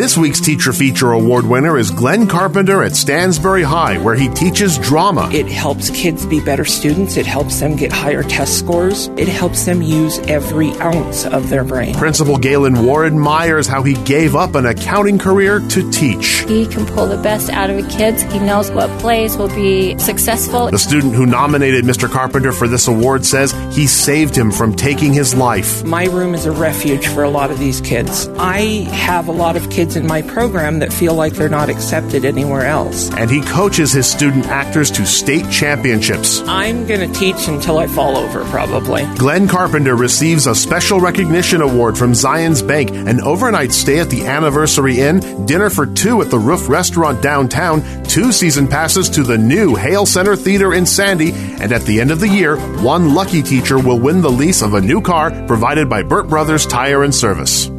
This week's Teacher Feature Award winner is Glen Carpenter at Stansbury High, where he teaches drama. It helps kids be better students. It helps them get higher test scores. It helps them use every ounce of their brain. Principal Galen Warren admires how he gave up an accounting career to teach. He can pull the best out of the kids. He knows what plays will be successful. The student who nominated Mr. Carpenter for this award says he saved him from taking his life. My room is a refuge for a lot of these kids. I have a lot of kids kids in my program that feel like they're not accepted anywhere else. And he coaches his student actors to state championships. I'm going to teach until I fall over, probably. Glen Carpenter receives a special recognition award from Zions Bank, an overnight stay at the Anniversary Inn, dinner for two at the Roof Restaurant downtown, two season passes to the new Hale Center Theater in Sandy, and at the end of the year, one lucky teacher will win the lease of a new car provided by Burt Brothers Tire and Service.